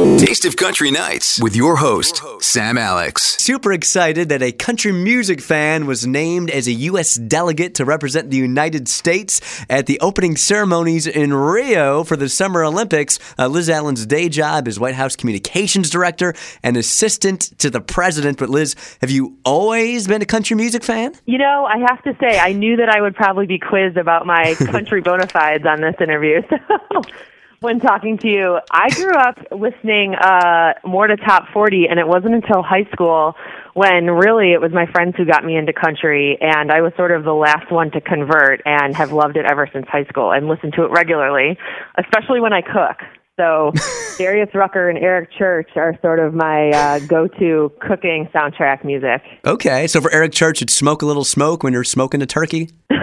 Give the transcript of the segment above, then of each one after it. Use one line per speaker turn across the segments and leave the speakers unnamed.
Taste of Country Nights with your host, Sam Alex.
Super excited that a country music fan was named as a U.S. delegate to represent the United States at the opening ceremonies in Rio for the Summer Olympics. Uh, Liz Allen's day job is White House Communications Director and assistant to the president. But Liz, have you always been a country music fan?
You know, I have to say, I knew that I would probably be quizzed about my country bona fides on this interview. So when talking to you. I grew up listening uh, more to top 40, and it wasn't until high school when really it was my friends who got me into country, and I was sort of the last one to convert and have loved it ever since high school and listen to it regularly, especially when I cook. So Darius Rucker and Eric Church are sort of my uh, go-to cooking soundtrack music.
Okay, so for Eric Church, it's smoke a little smoke when you're smoking a turkey.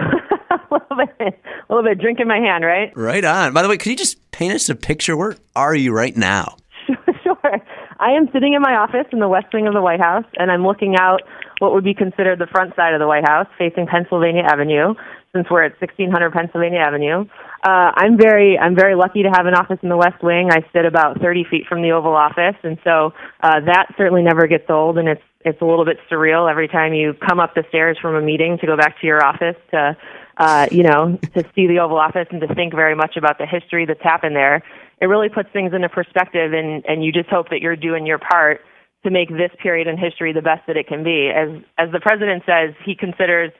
a little bit, a little bit. Drink in my hand, right?
Right on. By the way, could you just paint us a picture? Where are you right now?
sure. I am sitting in my office in the west wing of the White House, and I'm looking out what would be considered the front side of the White House, facing Pennsylvania Avenue, since we're at 1600 Pennsylvania Avenue. Uh, I'm very, I'm very lucky to have an office in the West Wing. I sit about 30 feet from the Oval Office, and so uh, that certainly never gets old, and it's it's a little bit surreal every time you come up the stairs from a meeting to go back to your office to uh, you know, to see the Oval Office and to think very much about the history that's happened there. It really puts things into perspective, and, and you just hope that you're doing your part to make this period in history the best that it can be. As as the president says, he considers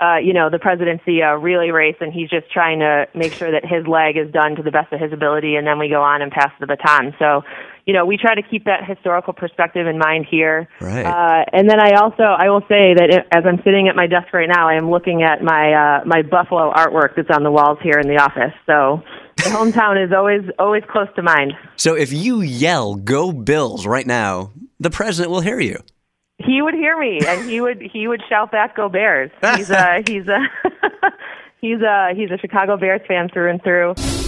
uh, you know, the presidency a relay race, and he's just trying to make sure that his leg is done to the best of his ability, and then we go on and pass the baton. So, you know, we try to keep that historical perspective in mind here.
Right.
Uh, and then I also, I will say that it, as I'm sitting at my desk right now, I am looking at my uh, my Buffalo artwork that's on the walls here in the office. So. The hometown is always always close to mind.
So if you yell "Go Bills" right now, the president will hear you.
He would hear me, and he would he would shout back, "Go Bears!" He's a he's a he's a he's a Chicago Bears fan through and through.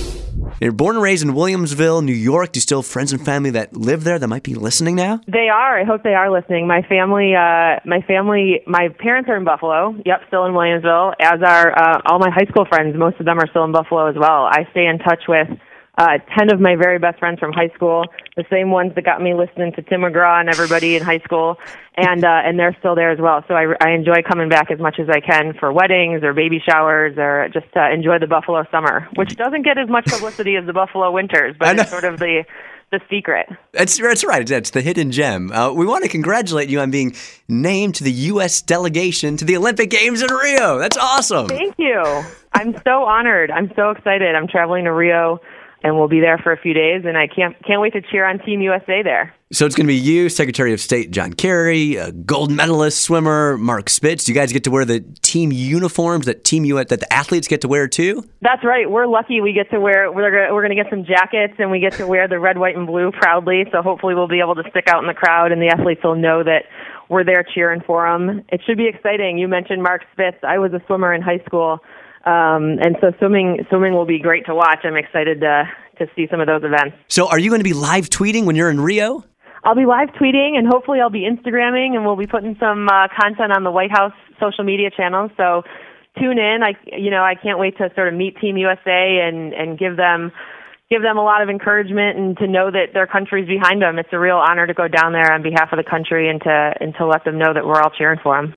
You're born and raised in Williamsville, New York. Do you still have friends and family that live there that might be listening now?
They are. I hope they are listening. My family, uh, my family, my parents are in Buffalo. Yep, still in Williamsville. As are uh, all my high school friends. Most of them are still in Buffalo as well. I stay in touch with uh, 10 of my very best friends from high school, the same ones that got me listening to Tim McGraw and everybody in high school, and uh, and they're still there as well. So I, I enjoy coming back as much as I can for weddings or baby showers or just to enjoy the Buffalo summer, which doesn't get as much publicity as the Buffalo winters, but it's sort of the the secret.
That's that's right. That's the hidden gem. Uh, we want to congratulate you on being named to the U.S. delegation to the Olympic Games in Rio. That's awesome.
Thank you. I'm so honored. I'm so excited. I'm traveling to Rio and we'll be there for a few days. And I can't can't wait to cheer on Team USA there.
So it's going to be you, Secretary of State John Kerry, a gold medalist swimmer Mark Spitz. Do you guys get to wear the team uniforms that team U that the athletes get to wear too?
That's right. We're lucky. We get to wear. We're we're going to get some jackets, and we get to wear the red, white, and blue proudly. So hopefully, we'll be able to stick out in the crowd, and the athletes will know that we're there cheering for them. It should be exciting. You mentioned Mark Spitz. I was a swimmer in high school. Um, and so swimming swimming will be great to watch. I'm excited to to see some of those events.
So, are you going to be live tweeting when you're in Rio?
I'll be live tweeting, and hopefully, I'll be Instagramming, and we'll be putting some uh, content on the White House social media channels. So, tune in. I you know I can't wait to sort of meet Team USA and and give them give them a lot of encouragement and to know that their country's behind them. It's a real honor to go down there on behalf of the country and to and to let them know that we're all cheering for them.